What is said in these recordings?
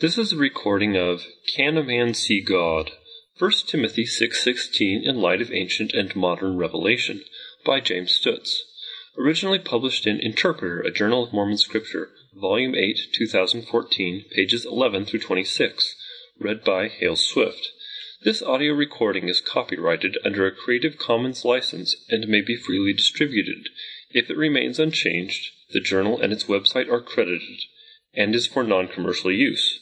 This is a recording of Can a Man See God? 1 Timothy 6:16 in light of ancient and modern revelation by James Stutz. Originally published in Interpreter, a Journal of Mormon Scripture, Volume 8, 2014, pages 11 through 26, read by Hale Swift. This audio recording is copyrighted under a Creative Commons license and may be freely distributed. If it remains unchanged, the journal and its website are credited and is for non-commercial use.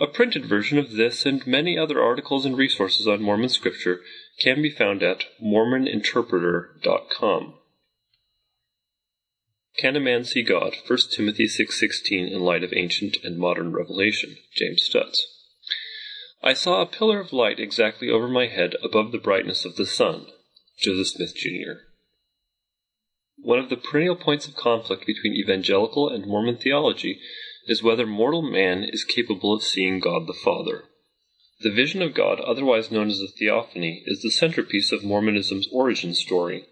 A printed version of this and many other articles and resources on Mormon scripture can be found at mormoninterpreter.com. Can a man see God? 1 Timothy 6:16 in light of ancient and modern revelation. James Stutz. I saw a pillar of light exactly over my head above the brightness of the sun. Joseph Smith Jr. One of the perennial points of conflict between evangelical and Mormon theology is whether mortal man is capable of seeing God the Father. The vision of God, otherwise known as the theophany, is the centerpiece of Mormonism's origin story.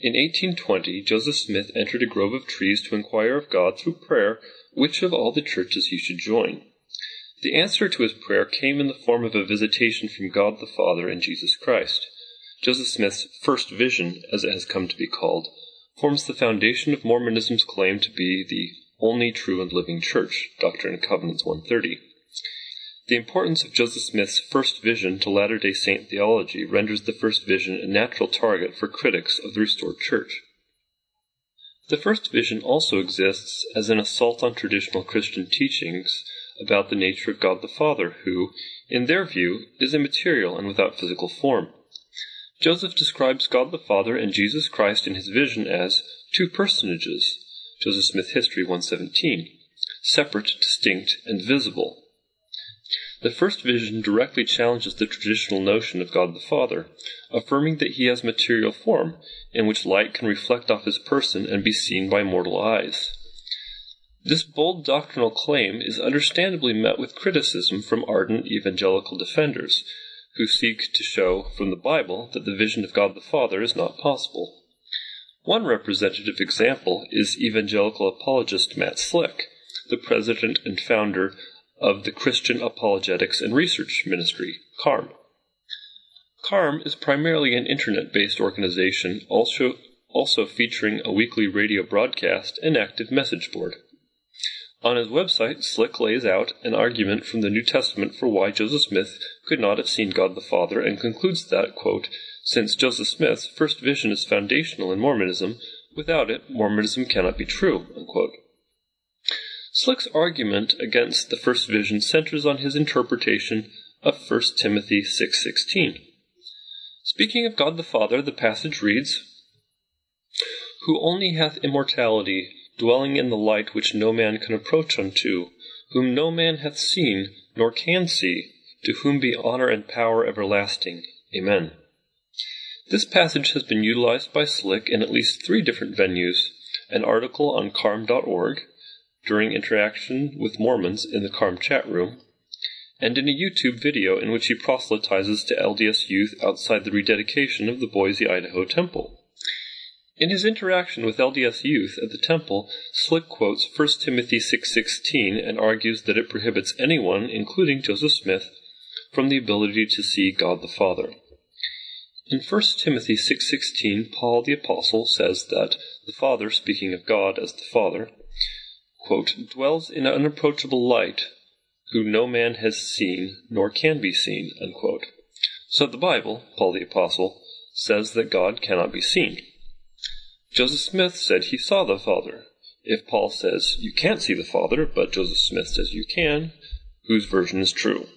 In 1820, Joseph Smith entered a grove of trees to inquire of God through prayer which of all the churches he should join. The answer to his prayer came in the form of a visitation from God the Father and Jesus Christ. Joseph Smith's first vision, as it has come to be called, forms the foundation of Mormonism's claim to be the only true and living church, Doctrine and Covenants 130. The importance of Joseph Smith's first vision to Latter day Saint theology renders the first vision a natural target for critics of the restored church. The first vision also exists as an assault on traditional Christian teachings about the nature of God the Father, who, in their view, is immaterial and without physical form. Joseph describes God the Father and Jesus Christ in his vision as two personages, Joseph Smith History 117, separate, distinct, and visible. The first vision directly challenges the traditional notion of God the Father, affirming that he has material form, in which light can reflect off his person and be seen by mortal eyes. This bold doctrinal claim is understandably met with criticism from ardent evangelical defenders, who seek to show from the Bible that the vision of God the Father is not possible. One representative example is evangelical apologist Matt Slick, the president and founder of the Christian Apologetics and Research Ministry, CARM. CARM is primarily an internet based organization, also, also featuring a weekly radio broadcast and active message board. On his website, Slick lays out an argument from the New Testament for why Joseph Smith could not have seen God the Father and concludes that, quote, since Joseph Smith's first vision is foundational in Mormonism, without it, Mormonism cannot be true. Unquote. Slick's argument against the first vision centers on his interpretation of 1 Timothy 6:16. Speaking of God the Father, the passage reads, "Who only hath immortality, dwelling in the light which no man can approach unto, whom no man hath seen nor can see, to whom be honor and power everlasting. Amen." This passage has been utilized by Slick in at least three different venues an article on carm.org, during interaction with Mormons in the Carm chat room, and in a YouTube video in which he proselytizes to LDS youth outside the rededication of the Boise, Idaho temple. In his interaction with LDS youth at the temple, Slick quotes 1 Timothy 6:16 and argues that it prohibits anyone, including Joseph Smith, from the ability to see God the Father. In 1 Timothy 6:16, Paul the apostle says that the Father, speaking of God as the Father, dwells in unapproachable light, who no man has seen nor can be seen. So the Bible, Paul the apostle, says that God cannot be seen. Joseph Smith said he saw the Father. If Paul says you can't see the Father, but Joseph Smith says you can, whose version is true?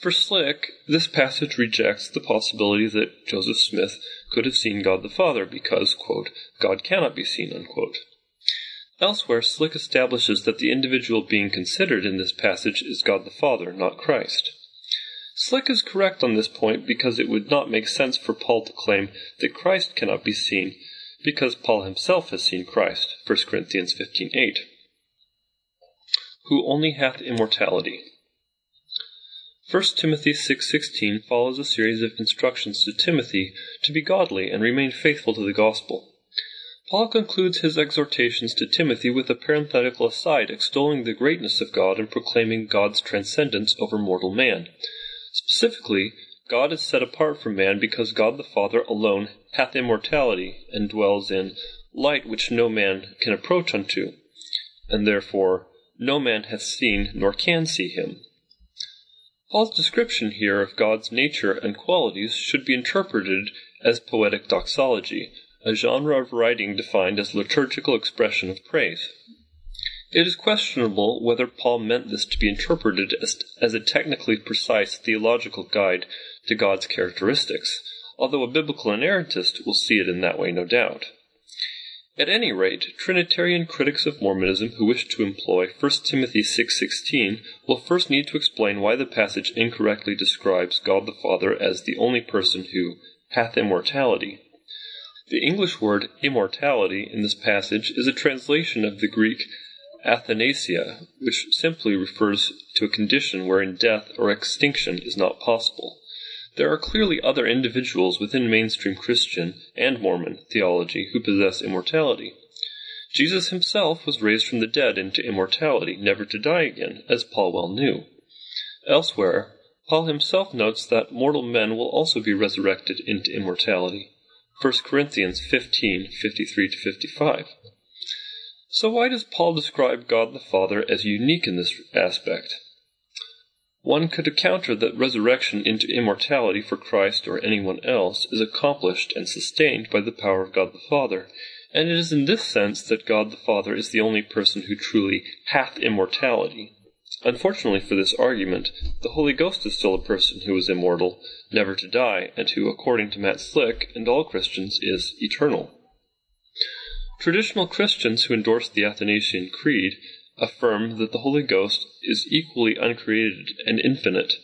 For Slick, this passage rejects the possibility that Joseph Smith could have seen God the Father because, quote, God cannot be seen, unquote. Elsewhere, Slick establishes that the individual being considered in this passage is God the Father, not Christ. Slick is correct on this point because it would not make sense for Paul to claim that Christ cannot be seen because Paul himself has seen Christ, 1 Corinthians 15:8, who only hath immortality. 1 Timothy 6:16 follows a series of instructions to Timothy to be godly and remain faithful to the gospel. Paul concludes his exhortations to Timothy with a parenthetical aside extolling the greatness of God and proclaiming God's transcendence over mortal man. Specifically, God is set apart from man because God the Father alone hath immortality and dwells in light which no man can approach unto, and therefore no man hath seen nor can see him. Paul's description here of God's nature and qualities should be interpreted as poetic doxology, a genre of writing defined as liturgical expression of praise. It is questionable whether Paul meant this to be interpreted as, as a technically precise theological guide to God's characteristics, although a biblical inerrantist will see it in that way, no doubt. At any rate, Trinitarian critics of Mormonism who wish to employ 1 Timothy 6:16 will first need to explain why the passage incorrectly describes God the Father as the only person who hath immortality. The English word immortality in this passage is a translation of the Greek athanasia, which simply refers to a condition wherein death or extinction is not possible. There are clearly other individuals within mainstream Christian and Mormon theology who possess immortality. Jesus himself was raised from the dead into immortality, never to die again, as Paul well knew. Elsewhere, Paul himself notes that mortal men will also be resurrected into immortality. 1 Corinthians 15 53 55. So, why does Paul describe God the Father as unique in this aspect? One could counter that resurrection into immortality for Christ or anyone else is accomplished and sustained by the power of God the Father, and it is in this sense that God the Father is the only person who truly hath immortality. Unfortunately for this argument, the Holy Ghost is still a person who is immortal, never to die, and who, according to Matt Slick and all Christians, is eternal. Traditional Christians who endorse the Athanasian Creed affirm that the Holy Ghost is equally uncreated and infinite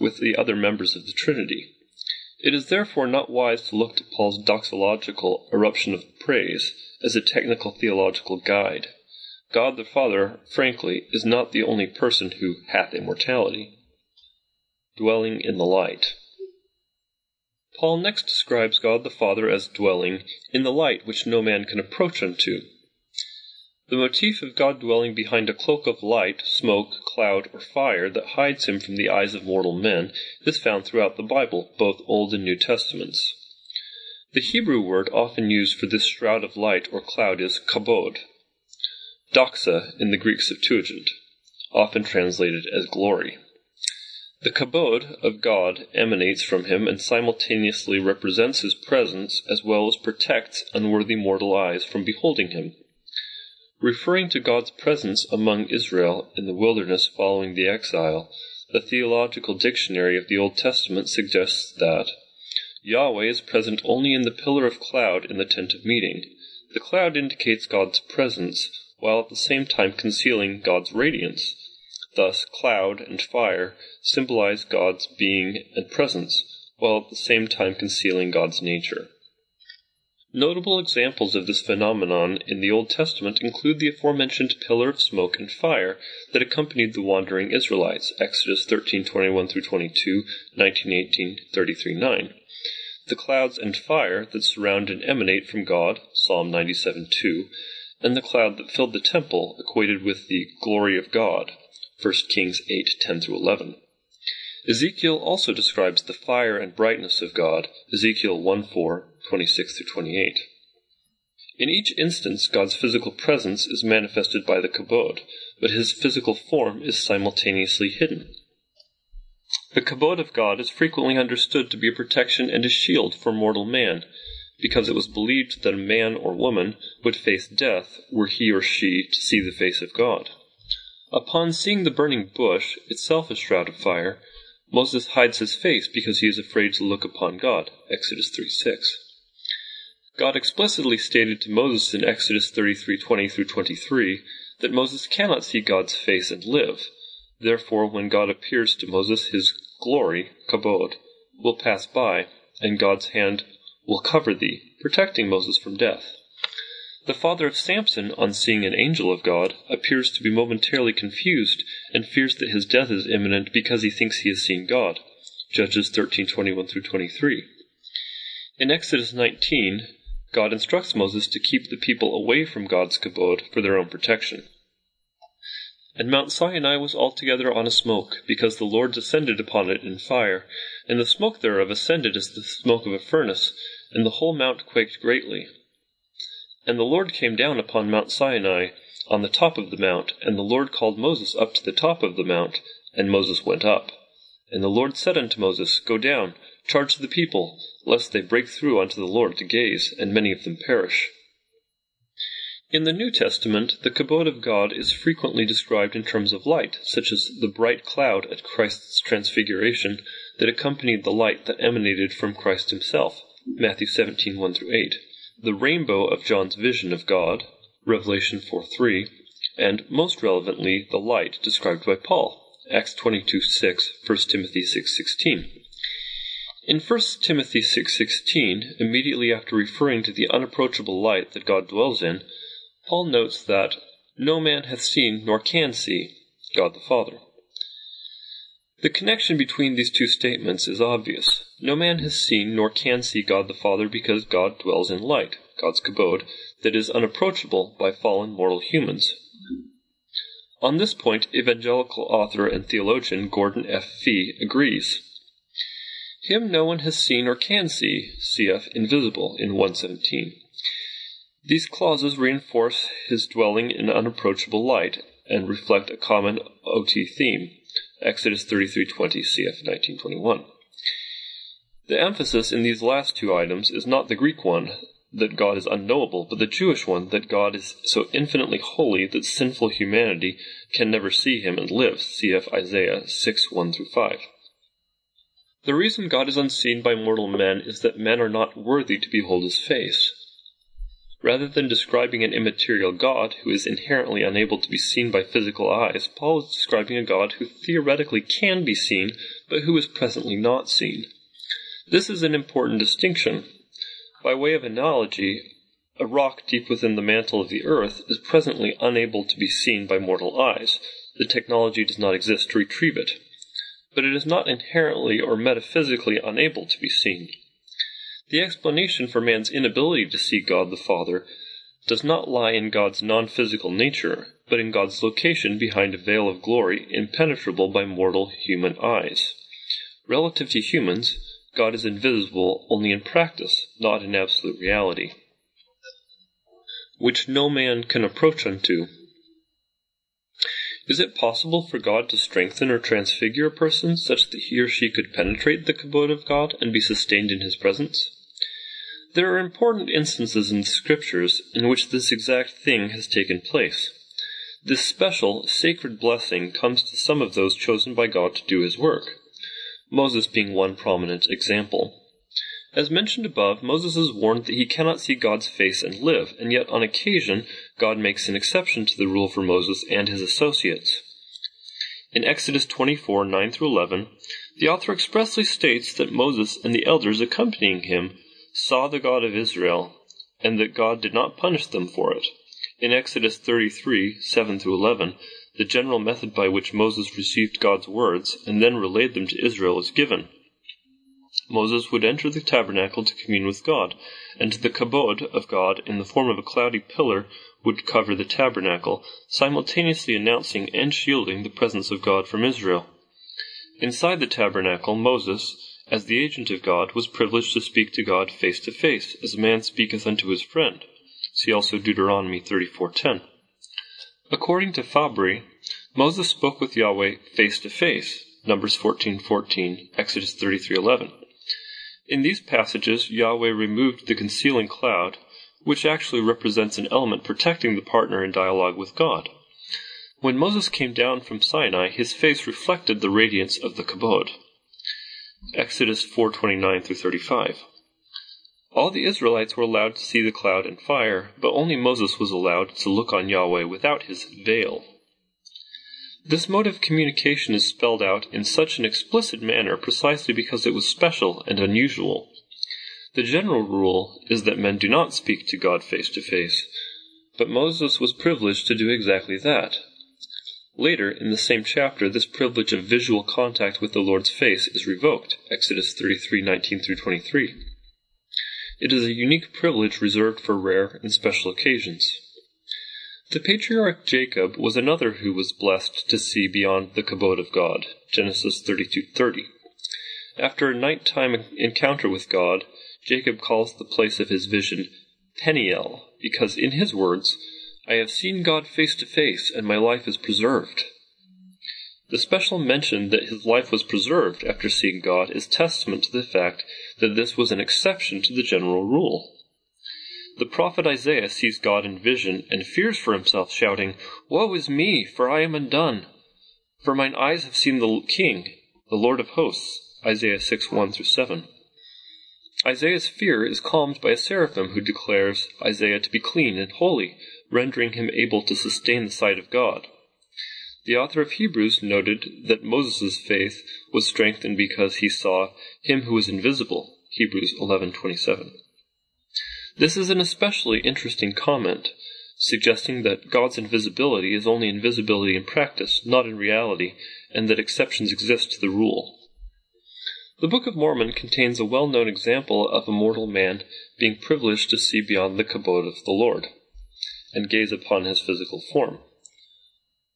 with the other members of the Trinity. It is therefore not wise to look to Paul's doxological eruption of praise as a technical theological guide. God the Father, frankly, is not the only person who hath immortality. Dwelling in the light. Paul next describes God the Father as dwelling in the light which no man can approach unto, the motif of God dwelling behind a cloak of light, smoke, cloud, or fire that hides him from the eyes of mortal men is found throughout the Bible, both Old and New Testaments. The Hebrew word often used for this shroud of light or cloud is kabod, doxa in the Greek Septuagint, often translated as glory. The kabod of God emanates from him and simultaneously represents his presence as well as protects unworthy mortal eyes from beholding him. Referring to God's presence among Israel in the wilderness following the exile, the Theological Dictionary of the Old Testament suggests that Yahweh is present only in the pillar of cloud in the tent of meeting. The cloud indicates God's presence, while at the same time concealing God's radiance. Thus, cloud and fire symbolize God's being and presence, while at the same time concealing God's nature. Notable examples of this phenomenon in the Old Testament include the aforementioned pillar of smoke and fire that accompanied the wandering Israelites, Exodus 13:21 through 22, 19:18, 33:9. The clouds and fire that surround and emanate from God, Psalm 97:2, and the cloud that filled the temple, equated with the glory of God, 1 Kings 8:10 through 11. Ezekiel also describes the fire and brightness of God, Ezekiel 1:4, 26 through 28. In each instance, God's physical presence is manifested by the kabod, but his physical form is simultaneously hidden. The kabod of God is frequently understood to be a protection and a shield for mortal man, because it was believed that a man or woman would face death were he or she to see the face of God. Upon seeing the burning bush, itself a shroud of fire, Moses hides his face because he is afraid to look upon God. Exodus 3 6. God explicitly stated to Moses in Exodus 33:20 through 23 that Moses cannot see God's face and live. Therefore, when God appears to Moses, his glory, kabod, will pass by, and God's hand will cover thee, protecting Moses from death. The father of Samson, on seeing an angel of God, appears to be momentarily confused and fears that his death is imminent because he thinks he has seen God. Judges 13:21 through 23. In Exodus 19, God instructs Moses to keep the people away from God's kabod for their own protection. And Mount Sinai was altogether on a smoke, because the Lord descended upon it in fire, and the smoke thereof ascended as the smoke of a furnace, and the whole mount quaked greatly. And the Lord came down upon Mount Sinai on the top of the mount, and the Lord called Moses up to the top of the mount, and Moses went up. And the Lord said unto Moses, Go down, charge the people, lest they break through unto the Lord to gaze, and many of them perish. In the New Testament, the kabod of God is frequently described in terms of light, such as the bright cloud at Christ's transfiguration that accompanied the light that emanated from Christ himself, Matthew 17, 1 8, the rainbow of John's vision of God, Revelation 4 3, and most relevantly, the light described by Paul, Acts 22 6, 1 Timothy 6 16. In 1 Timothy 6:16, immediately after referring to the unapproachable light that God dwells in, Paul notes that no man hath seen nor can see God the Father. The connection between these two statements is obvious. No man has seen nor can see God the Father because God dwells in light, God's kabod, that is unapproachable by fallen mortal humans. On this point, evangelical author and theologian Gordon F. Fee agrees. Him no one has seen or can see, cf. invisible in 117. These clauses reinforce his dwelling in unapproachable light and reflect a common OT theme, Exodus 33:20 cf 1921. The emphasis in these last two items is not the Greek one, that God is unknowable, but the Jewish one, that God is so infinitely holy that sinful humanity can never see him and live, cf. Isaiah 6 1 5. The reason God is unseen by mortal men is that men are not worthy to behold his face. Rather than describing an immaterial God who is inherently unable to be seen by physical eyes, Paul is describing a God who theoretically can be seen, but who is presently not seen. This is an important distinction. By way of analogy, a rock deep within the mantle of the earth is presently unable to be seen by mortal eyes. The technology does not exist to retrieve it but it is not inherently or metaphysically unable to be seen. The explanation for man's inability to see God the Father does not lie in God's non physical nature, but in God's location behind a veil of glory impenetrable by mortal human eyes. Relative to humans, God is invisible only in practice, not in absolute reality, which no man can approach unto is it possible for God to strengthen or transfigure a person such that he or she could penetrate the kabod of God and be sustained in his presence? There are important instances in the scriptures in which this exact thing has taken place. This special, sacred blessing comes to some of those chosen by God to do his work, Moses being one prominent example. As mentioned above, Moses is warned that he cannot see God's face and live, and yet on occasion God makes an exception to the rule for Moses and his associates. In Exodus 24 9 through 11, the author expressly states that Moses and the elders accompanying him saw the God of Israel, and that God did not punish them for it. In Exodus 33 7 through 11, the general method by which Moses received God's words and then relayed them to Israel is given. Moses would enter the tabernacle to commune with God, and the kabod of God in the form of a cloudy pillar would cover the tabernacle, simultaneously announcing and shielding the presence of God from Israel. Inside the tabernacle, Moses, as the agent of God, was privileged to speak to God face to face, as a man speaketh unto his friend. See also Deuteronomy 34:10. According to Fabry, Moses spoke with Yahweh face to face. Numbers 14:14, Exodus 33:11. In these passages, Yahweh removed the concealing cloud, which actually represents an element protecting the partner in dialogue with God. When Moses came down from Sinai, his face reflected the radiance of the kabod. Exodus 4:29 through 35. All the Israelites were allowed to see the cloud and fire, but only Moses was allowed to look on Yahweh without his veil. This mode of communication is spelled out in such an explicit manner precisely because it was special and unusual. The general rule is that men do not speak to God face to face, but Moses was privileged to do exactly that. Later, in the same chapter, this privilege of visual contact with the Lord's face is revoked. Exodus 33:19 through 23. It is a unique privilege reserved for rare and special occasions. The patriarch Jacob was another who was blessed to see beyond the kabod of God. Genesis 32:30. After a nighttime encounter with God, Jacob calls the place of his vision Peniel, because in his words, I have seen God face to face, and my life is preserved. The special mention that his life was preserved after seeing God is testament to the fact that this was an exception to the general rule. The prophet Isaiah sees God in vision and fears for himself, shouting, Woe is me, for I am undone! For mine eyes have seen the King, the Lord of hosts. Isaiah 6 1 7. Isaiah's fear is calmed by a seraphim who declares Isaiah to be clean and holy, rendering him able to sustain the sight of God. The author of Hebrews noted that Moses' faith was strengthened because he saw him who was invisible. Hebrews 11:27. This is an especially interesting comment, suggesting that God's invisibility is only invisibility in practice, not in reality, and that exceptions exist to the rule. The Book of Mormon contains a well known example of a mortal man being privileged to see beyond the kabod of the Lord and gaze upon his physical form.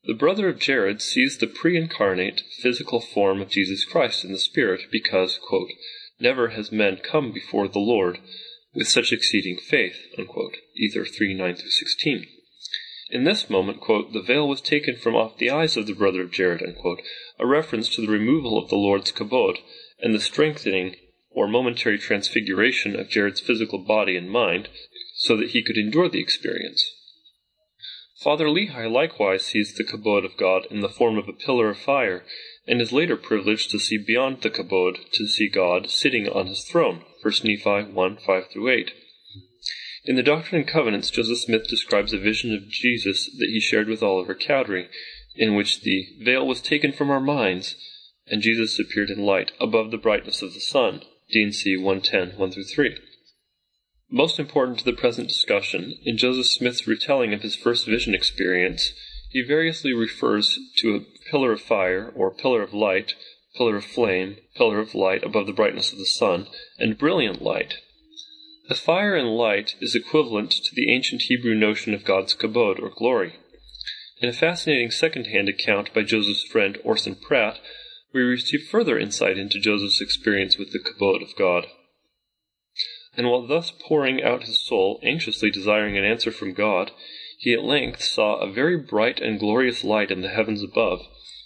The brother of Jared sees the pre incarnate physical form of Jesus Christ in the Spirit because, quote, Never has man come before the Lord with such exceeding faith, unquote, Ether 3 9 through 16. In this moment, quote, the veil was taken from off the eyes of the brother of Jared, unquote, a reference to the removal of the Lord's kabod and the strengthening or momentary transfiguration of Jared's physical body and mind so that he could endure the experience. Father Lehi likewise sees the kabod of God in the form of a pillar of fire, and is later privileged to see beyond the kabod to see God sitting on his throne. 1 Nephi 1 5 through 8. In the Doctrine and Covenants, Joseph Smith describes a vision of Jesus that he shared with Oliver Cowdery, in which the veil was taken from our minds, and Jesus appeared in light above the brightness of the sun. D&C 110 1 through 3. Most important to the present discussion, in Joseph Smith's retelling of his first vision experience, he variously refers to a pillar of fire or pillar of light pillar of flame, pillar of light above the brightness of the sun, and brilliant light. The fire and light is equivalent to the ancient Hebrew notion of God's kabod, or glory. In a fascinating second-hand account by Joseph's friend Orson Pratt, we receive further insight into Joseph's experience with the kabod of God. And while thus pouring out his soul, anxiously desiring an answer from God, he at length saw a very bright and glorious light in the heavens above,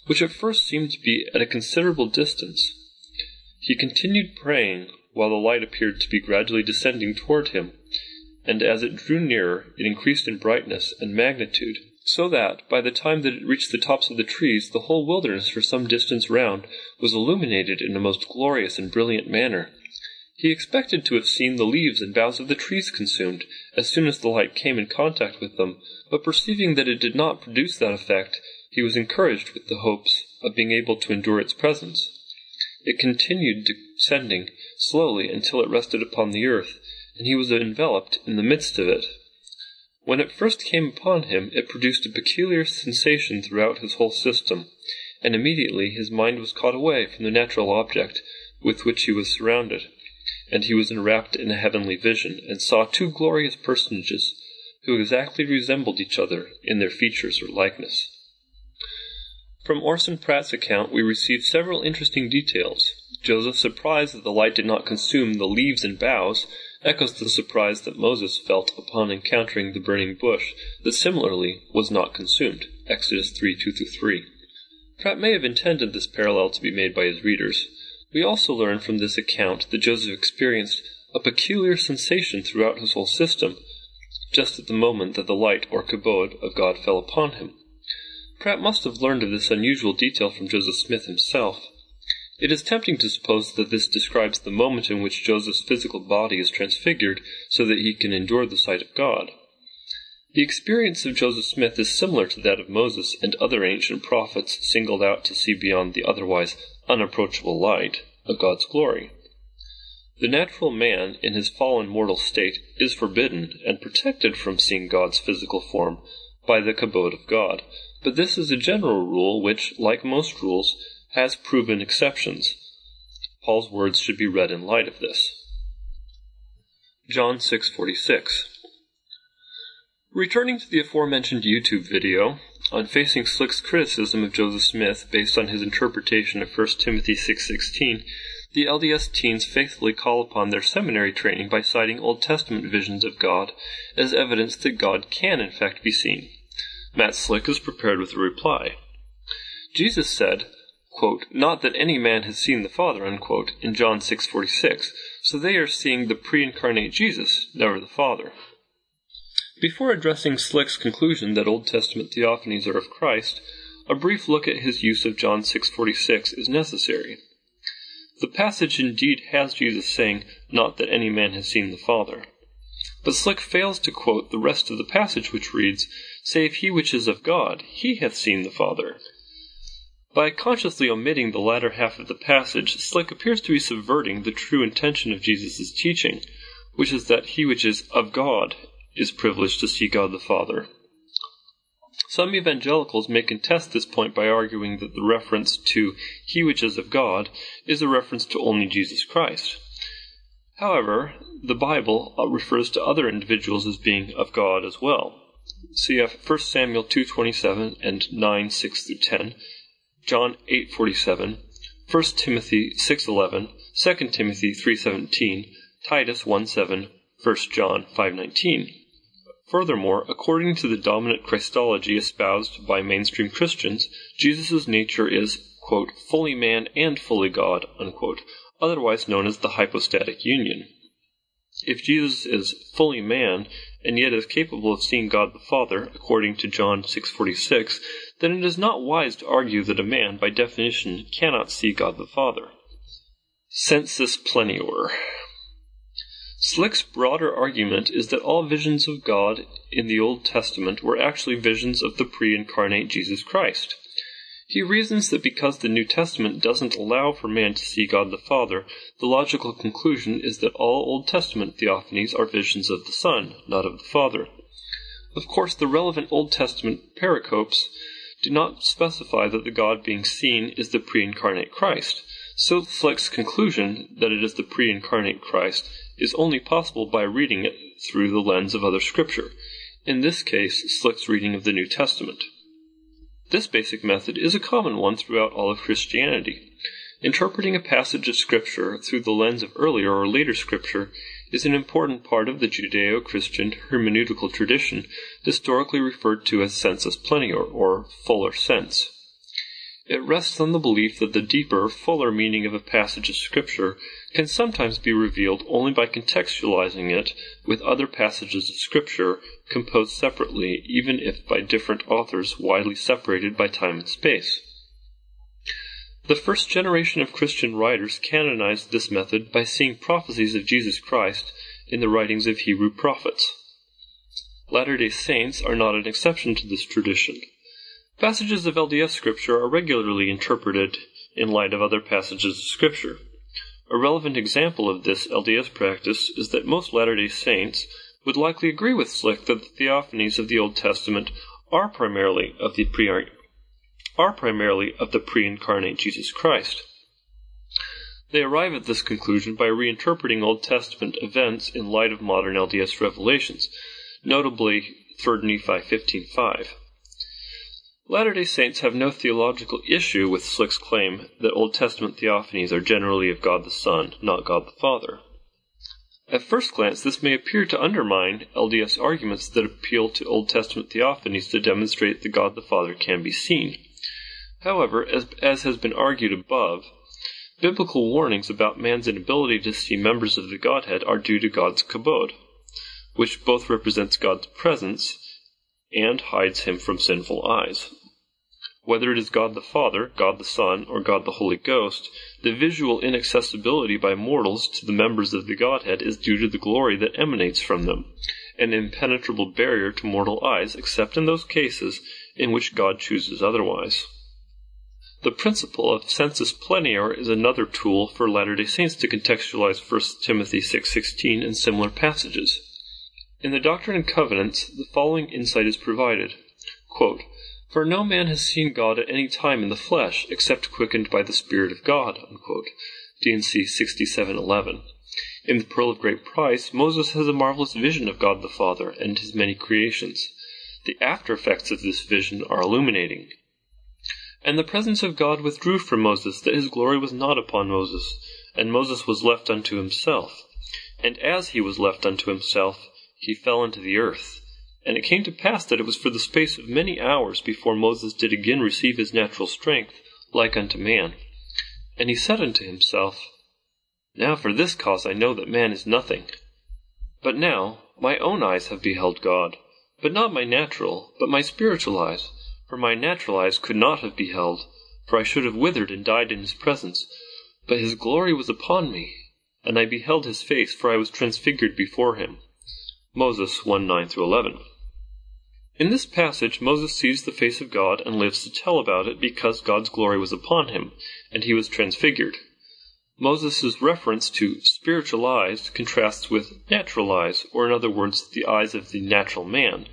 which at first seemed to be at a considerable distance. He continued praying while the light appeared to be gradually descending toward him, and as it drew nearer, it increased in brightness and magnitude, so that, by the time that it reached the tops of the trees, the whole wilderness for some distance round was illuminated in a most glorious and brilliant manner. He expected to have seen the leaves and boughs of the trees consumed as soon as the light came in contact with them, but perceiving that it did not produce that effect, he was encouraged with the hopes of being able to endure its presence. It continued descending slowly until it rested upon the earth, and he was enveloped in the midst of it. When it first came upon him, it produced a peculiar sensation throughout his whole system, and immediately his mind was caught away from the natural object with which he was surrounded, and he was enwrapped in a heavenly vision, and saw two glorious personages who exactly resembled each other in their features or likeness. From Orson Pratt's account we receive several interesting details. Joseph's surprise that the light did not consume the leaves and boughs echoes the surprise that Moses felt upon encountering the burning bush that similarly was not consumed. Exodus 3 2 3. Pratt may have intended this parallel to be made by his readers. We also learn from this account that Joseph experienced a peculiar sensation throughout his whole system, just at the moment that the light or kabod of God fell upon him. Pratt must have learned of this unusual detail from Joseph Smith himself. It is tempting to suppose that this describes the moment in which Joseph's physical body is transfigured so that he can endure the sight of God. The experience of Joseph Smith is similar to that of Moses and other ancient prophets singled out to see beyond the otherwise unapproachable light of God's glory. The natural man, in his fallen mortal state, is forbidden and protected from seeing God's physical form by the kabod of God, but this is a general rule which, like most rules, has proven exceptions. Paul's words should be read in light of this. John 6:46. Returning to the aforementioned YouTube video on facing Slick's criticism of Joseph Smith based on his interpretation of 1 Timothy 6:16, the LDS teens faithfully call upon their seminary training by citing Old Testament visions of God as evidence that God can in fact be seen. Matt Slick is prepared with a reply. Jesus said, "Not that any man has seen the Father," in John 6:46. So they are seeing the pre-incarnate Jesus, never the Father. Before addressing Slick's conclusion that Old Testament theophanies are of Christ, a brief look at his use of John 6:46 is necessary. The passage indeed has Jesus saying, Not that any man has seen the Father. But Slick fails to quote the rest of the passage which reads, Save he which is of God, he hath seen the Father. By consciously omitting the latter half of the passage, Slick appears to be subverting the true intention of Jesus' teaching, which is that he which is of God is privileged to see God the Father. Some evangelicals may contest this point by arguing that the reference to he which is of God is a reference to only Jesus Christ. However, the Bible uh, refers to other individuals as being of God as well. Cf. 1 uh, Samuel 2:27 and 9 6 through 10, John 8:47, 1 Timothy 6:11, 2 Timothy 3:17, Titus 1:7, 1 John 5:19. Furthermore, according to the dominant Christology espoused by mainstream Christians, Jesus' nature is, fully man and fully God, otherwise known as the hypostatic union. If Jesus is fully man and yet is capable of seeing God the Father, according to John 6:46, then it is not wise to argue that a man, by definition, cannot see God the Father. Sensus plenior. Slick's broader argument is that all visions of God in the Old Testament were actually visions of the pre incarnate Jesus Christ. He reasons that because the New Testament doesn't allow for man to see God the Father, the logical conclusion is that all Old Testament theophanies are visions of the Son, not of the Father. Of course, the relevant Old Testament pericopes do not specify that the God being seen is the pre incarnate Christ. So Slick's conclusion that it is the pre incarnate Christ is only possible by reading it through the lens of other scripture, in this case, Slick's reading of the New Testament. This basic method is a common one throughout all of Christianity. Interpreting a passage of Scripture through the lens of earlier or later Scripture is an important part of the Judeo Christian hermeneutical tradition, historically referred to as sensus plenior, or fuller sense. It rests on the belief that the deeper, fuller meaning of a passage of Scripture can sometimes be revealed only by contextualizing it with other passages of Scripture composed separately, even if by different authors widely separated by time and space. The first generation of Christian writers canonized this method by seeing prophecies of Jesus Christ in the writings of Hebrew prophets. Latter day Saints are not an exception to this tradition. Passages of LDS Scripture are regularly interpreted in light of other passages of Scripture. A relevant example of this LDS practice is that most Latter day Saints would likely agree with Slick that the theophanies of the Old Testament are primarily of the pre are primarily of the pre-incarnate Jesus Christ. They arrive at this conclusion by reinterpreting Old Testament events in light of modern LDS revelations, notably 3 Nephi 15:5. Latter-day Saints have no theological issue with Slick's claim that Old Testament theophanies are generally of God the Son, not God the Father. At first glance, this may appear to undermine LDS arguments that appeal to Old Testament theophanies to demonstrate that God the Father can be seen. However, as, as has been argued above, biblical warnings about man's inability to see members of the Godhead are due to God's kabod, which both represents God's presence and hides him from sinful eyes. Whether it is God the Father, God the Son, or God the Holy Ghost, the visual inaccessibility by mortals to the members of the Godhead is due to the glory that emanates from them, an impenetrable barrier to mortal eyes, except in those cases in which God chooses otherwise. The principle of sensus plenior is another tool for Latter-day Saints to contextualize 1 Timothy 6:16 and similar passages. In the Doctrine and Covenants, the following insight is provided. For no man has seen God at any time in the flesh, except quickened by the Spirit of God. D&C 6711. In the Pearl of Great Price, Moses has a marvelous vision of God the Father and his many creations. The after effects of this vision are illuminating. And the presence of God withdrew from Moses, that his glory was not upon Moses, and Moses was left unto himself. And as he was left unto himself, he fell into the earth. And it came to pass that it was for the space of many hours before Moses did again receive his natural strength, like unto man. And he said unto himself, Now for this cause I know that man is nothing. But now my own eyes have beheld God, but not my natural, but my spiritual eyes. For my natural eyes could not have beheld, for I should have withered and died in his presence. But his glory was upon me, and I beheld his face, for I was transfigured before him. Moses 1 9 11. In this passage, Moses sees the face of God and lives to tell about it because God's glory was upon him, and he was transfigured. Moses' reference to spiritual eyes contrasts with natural eyes, or in other words, the eyes of the natural man,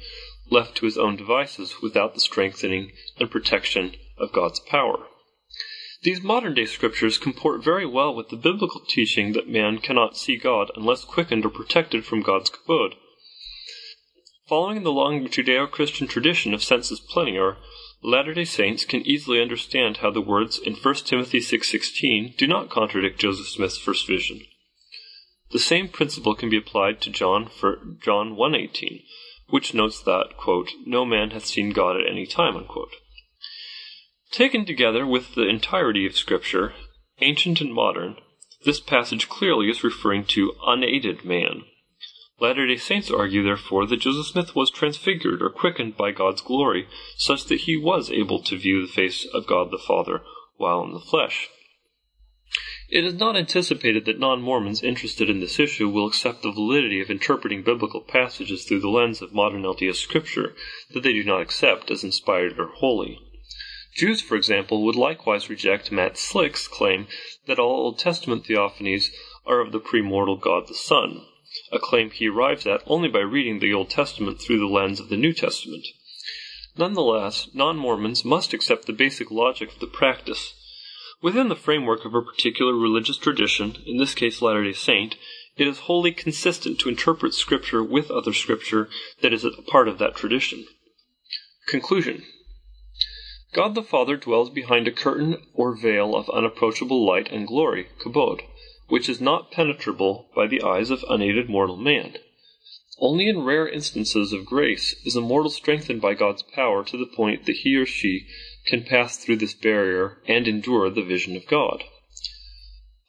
left to his own devices without the strengthening and protection of God's power. These modern day scriptures comport very well with the biblical teaching that man cannot see God unless quickened or protected from God's kabod. Following the long Judeo Christian tradition of sensus plenior, Latter day Saints can easily understand how the words in 1 Timothy 6.16 do not contradict Joseph Smith's first vision. The same principle can be applied to John, John 1.18, which notes that, quote, no man hath seen God at any time, unquote. Taken together with the entirety of Scripture, ancient and modern, this passage clearly is referring to unaided man. Latter day Saints argue, therefore, that Joseph Smith was transfigured or quickened by God's glory, such that he was able to view the face of God the Father while in the flesh. It is not anticipated that non Mormons interested in this issue will accept the validity of interpreting biblical passages through the lens of modern LDS scripture that they do not accept as inspired or holy. Jews, for example, would likewise reject Matt Slick's claim that all Old Testament theophanies are of the premortal God the Son, a claim he arrives at only by reading the Old Testament through the lens of the New Testament. Nonetheless, non Mormons must accept the basic logic of the practice Within the framework of a particular religious tradition, in this case Latter day Saint, it is wholly consistent to interpret Scripture with other Scripture that is a part of that tradition. Conclusion God the Father dwells behind a curtain or veil of unapproachable light and glory, kabod, which is not penetrable by the eyes of unaided mortal man. Only in rare instances of grace is a mortal strengthened by God's power to the point that he or she can pass through this barrier and endure the vision of God.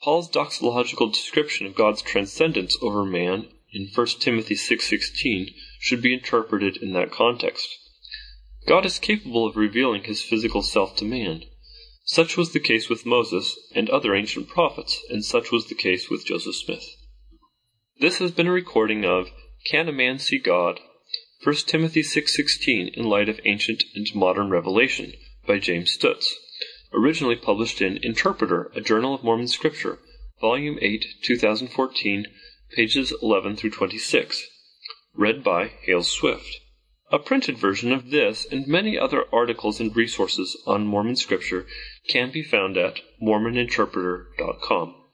Paul's doxological description of God's transcendence over man in 1 Timothy 6:16 should be interpreted in that context. God is capable of revealing his physical self to man. Such was the case with Moses and other ancient prophets, and such was the case with Joseph Smith. This has been a recording of Can a Man See God? 1 Timothy 6:16 in light of ancient and modern revelation by James Stutz. Originally published in Interpreter, a Journal of Mormon Scripture, Volume 8, 2014, pages 11 through 26. Read by Hale Swift. A printed version of this and many other articles and resources on Mormon Scripture can be found at MormonInterpreter.com.